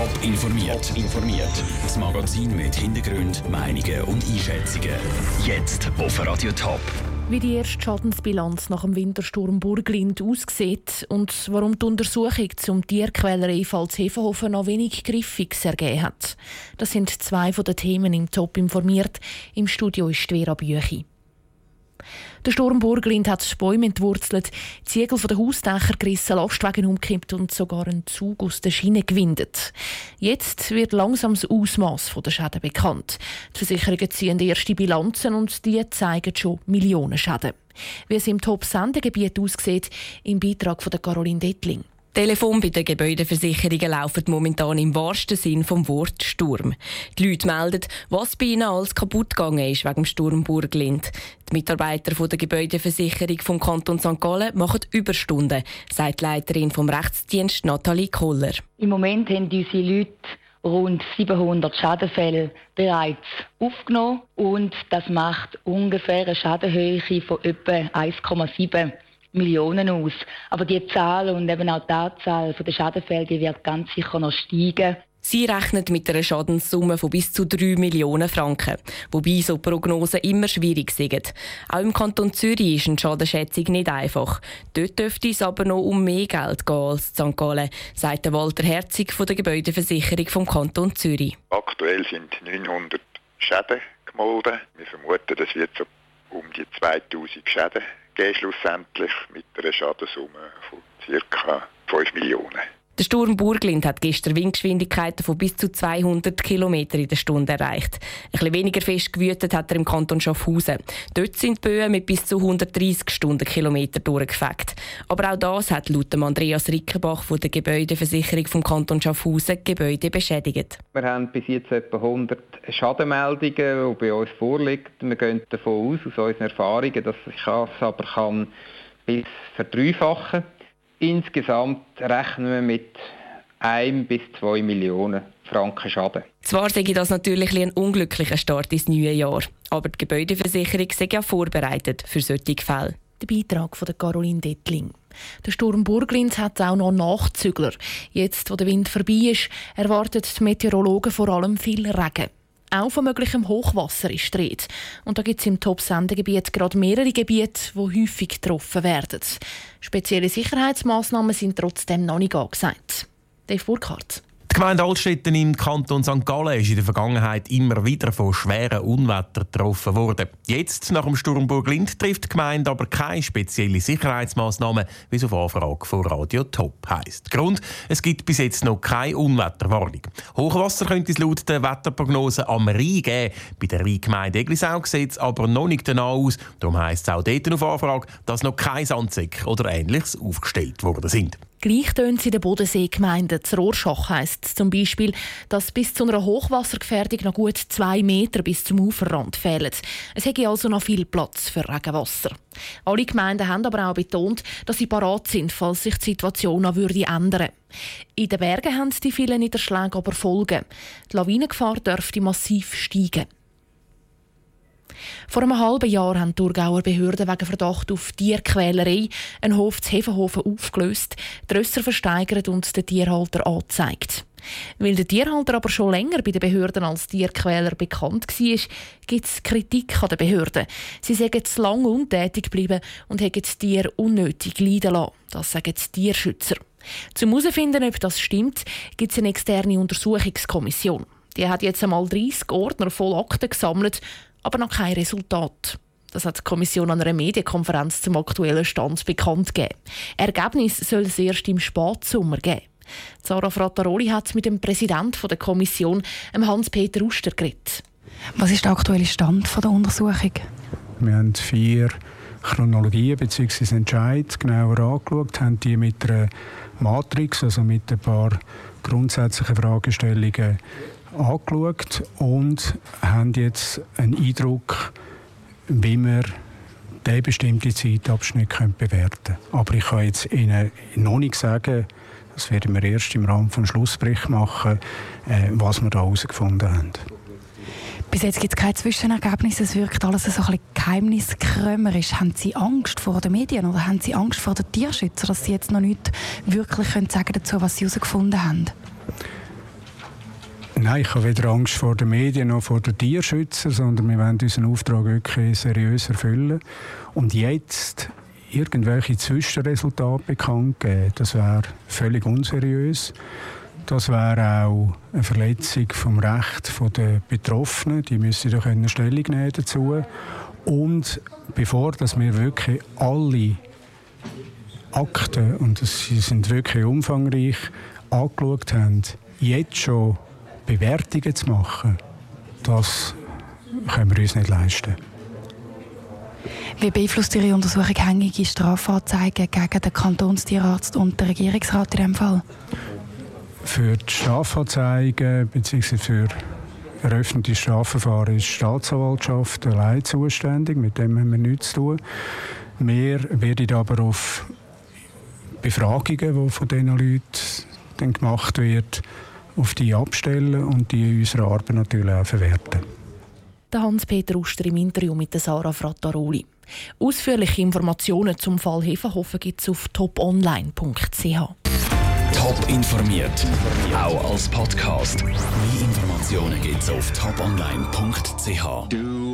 Top informiert. informiert. Das Magazin mit Hintergrund, Meinungen und Einschätzungen. Jetzt auf Radio Top. Wie die erste Schadensbilanz nach dem Wintersturm Burglind aussieht und warum die Untersuchung zum Tierquälerei Pfalzhefenhofen noch wenig Griffiges ergeben hat. Das sind zwei von den Themen im Top informiert. Im Studio ist Vera Büchi. Der Sturm Burglind hat Bäume entwurzelt, Ziegel von den Hausdächern gerissen, Lastwagen umgekippt und sogar einen Zug aus der Schiene gewindet. Jetzt wird langsam das Ausmaß der Schäden bekannt. Die Versicherungen ziehen erste Bilanzen und die zeigen schon Millionen Schäden. Wie es im Top-Sendegebiet aussieht, im Beitrag von Caroline Dettling. Telefon bei den Gebäudeversicherungen laufen momentan im wahrsten Sinn vom Wort Sturm. Die Leute melden, was bei ihnen alles kaputt gegangen ist wegen dem Sturm Burglind. Die Mitarbeiter der Gebäudeversicherung vom Kanton St. Gallen machen Überstunden, sagt die Leiterin vom Rechtsdienst Nathalie Koller. Im Moment haben unsere Leute rund 700 Schadenfälle bereits aufgenommen und das macht ungefähr eine Schadenhöhe von etwa 1,7 Millionen aus. Aber die Zahl und eben auch die Anzahl der Schadenfälle die wird ganz sicher noch steigen. Sie rechnet mit einer Schadenssumme von bis zu 3 Millionen Franken, wobei so Prognosen immer schwierig sind. Auch im Kanton Zürich ist eine Schadenschätzung nicht einfach. Dort dürfte es aber noch um mehr Geld gehen als St. Gallen, sagt Walter Herzig von der Gebäudeversicherung vom Kanton Zürich. Aktuell sind 900 Schäden gemeldet. Wir vermuten, das wird so um die 2000 Schäden geben, schlussendlich mit einer Schadenssumme von ca. 5 Millionen. Der Sturm Burglind hat gestern Windgeschwindigkeiten von bis zu 200 km in der Stunde erreicht. Ein bisschen weniger fest gewütet hat er im Kanton Schaffhausen. Dort sind Böen mit bis zu 130 Stundenkilometer durchgefegt. Aber auch das hat laut Andreas Rickenbach von der Gebäudeversicherung vom Kanton Schaffhausen Gebäude beschädigt. Wir haben bis jetzt etwa 100 Schadenmeldungen, die bei uns vorliegen. Wir gehen davon aus, aus unseren Erfahrungen, dass sich das aber kann bis verdreifachen kann. Insgesamt rechnen wir mit 1 bis 2 Millionen Franken Schaden. Zwar sei das natürlich ein unglücklicher Start ins neue Jahr, aber die Gebäudeversicherung sei ja vorbereitet für solche Fälle. Der Beitrag von Caroline Dettling. Der Sturm Burglind hat auch noch Nachzügler. Jetzt, wo der Wind vorbei ist, erwartet die Meteorologen vor allem viel Regen. Auch von möglichem Hochwasser ist die Und da gibt es im Top-Sendegebiet gerade mehrere Gebiete, die häufig getroffen werden. Spezielle Sicherheitsmaßnahmen sind trotzdem noch nicht angesagt. Dave Burkhardt. Die Gemeinde Altstetten im Kanton St. Gallen ist in der Vergangenheit immer wieder von schweren Unwettern getroffen worden. Jetzt, nach dem Sturm Burglind, trifft die Gemeinde aber keine spezielle Sicherheitsmaßnahmen, wie es auf Anfrage von Radio Top heisst. Grund, es gibt bis jetzt noch keine Unwetterwarnung. Hochwasser könnte es laut der Wetterprognose am Rhein geben. Bei der Rheingemeinde Eglisau sieht es aber noch nicht danach aus. Darum heisst es auch dort auf Anfrage, dass noch kein Sandsäcke oder Ähnliches aufgestellt worden sind. Gleich tönt in der Bodenseegemeinde. Zu Rorschach heisst zum Beispiel, dass bis zu einer Hochwassergefährdung noch gut zwei Meter bis zum Uferrand fehlen. Es hätte also noch viel Platz für Regenwasser. Alle Gemeinden haben aber auch betont, dass sie parat sind, falls sich die Situation noch würde ändern In den Bergen haben die vielen Niederschläge aber Folgen. Die Lawinengefahr dürfte massiv steigen. Vor einem halben Jahr haben die Thurgauer Behörden wegen Verdacht auf Tierquälerei einen Hof zu Hefenhofen aufgelöst, die Rösser versteigert und den Tierhalter angezeigt. Weil der Tierhalter aber schon länger bei den Behörden als Tierquäler bekannt war, gibt es Kritik an den Behörden. Sie sagen zu lange untätig geblieben und haben das Tier unnötig leiden lassen. Das sagen die Tierschützer. Zum herausfinden, ob das stimmt, gibt es eine externe Untersuchungskommission. Die hat jetzt einmal 30 Ordner voll Akten gesammelt aber noch kein Resultat. Das hat die Kommission an einer Medienkonferenz zum aktuellen Stand bekannt gegeben. Ergebnis soll es erst im Spätsommer geben. Sarah Frattaroli hat mit dem Präsidenten der Kommission, Hans-Peter Uster, geredet. Was ist der aktuelle Stand der Untersuchung? Wir haben vier Chronologien bzw. Entscheid genauer angeschaut, haben die mit einer Matrix, also mit ein paar grundsätzlichen Fragestellungen angeschaut und haben jetzt einen Eindruck, wie wir diesen bestimmten Zeitabschnitt bewerten können. Aber ich kann jetzt Ihnen noch nicht sagen, das werden wir erst im Rahmen des Schlussberichts machen, äh, was wir da herausgefunden haben. Bis jetzt gibt es keine Zwischenergebnisse. Es wirkt alles so ein bisschen geheimniskrämerisch. Haben Sie Angst vor den Medien oder haben Sie Angst vor den Tierschützern, dass Sie jetzt noch nicht wirklich sagen dazu, was Sie herausgefunden haben? Nein, ich habe weder Angst vor den Medien noch vor den Tierschützern, sondern wir wollen unseren Auftrag wirklich seriös erfüllen. Und jetzt irgendwelche Zwischenresultate bekannt geben, das wäre völlig unseriös. Das wäre auch eine Verletzung vom Recht der Betroffenen. Die müssen da Stellung nehmen dazu. Und bevor dass wir wirklich alle Akten, und sie sind wirklich umfangreich, angeschaut haben, jetzt schon Bewertungen zu machen, das können wir uns nicht leisten. Wie beeinflusst Ihre Untersuchung hängige Strafanzeigen gegen den Kantonstierarzt und den Regierungsrat in diesem Fall? Für die Strafanzeigen bzw. für eröffnete Strafverfahren ist die Staatsanwaltschaft allein zuständig. Mit dem haben wir nichts zu tun. Wir werden aber auf Befragungen, die von diesen Leuten gemacht werden, auf die abstellen und die in unserer Arbeit natürlich auch verwerten. Der Hans-Peter Uster im Interview mit Sarah Frattaroli. Ausführliche Informationen zum Fall Hefenhofen gibt es auf toponline.ch. Top informiert, auch als Podcast. Mehr Informationen gibt es auf toponline.ch.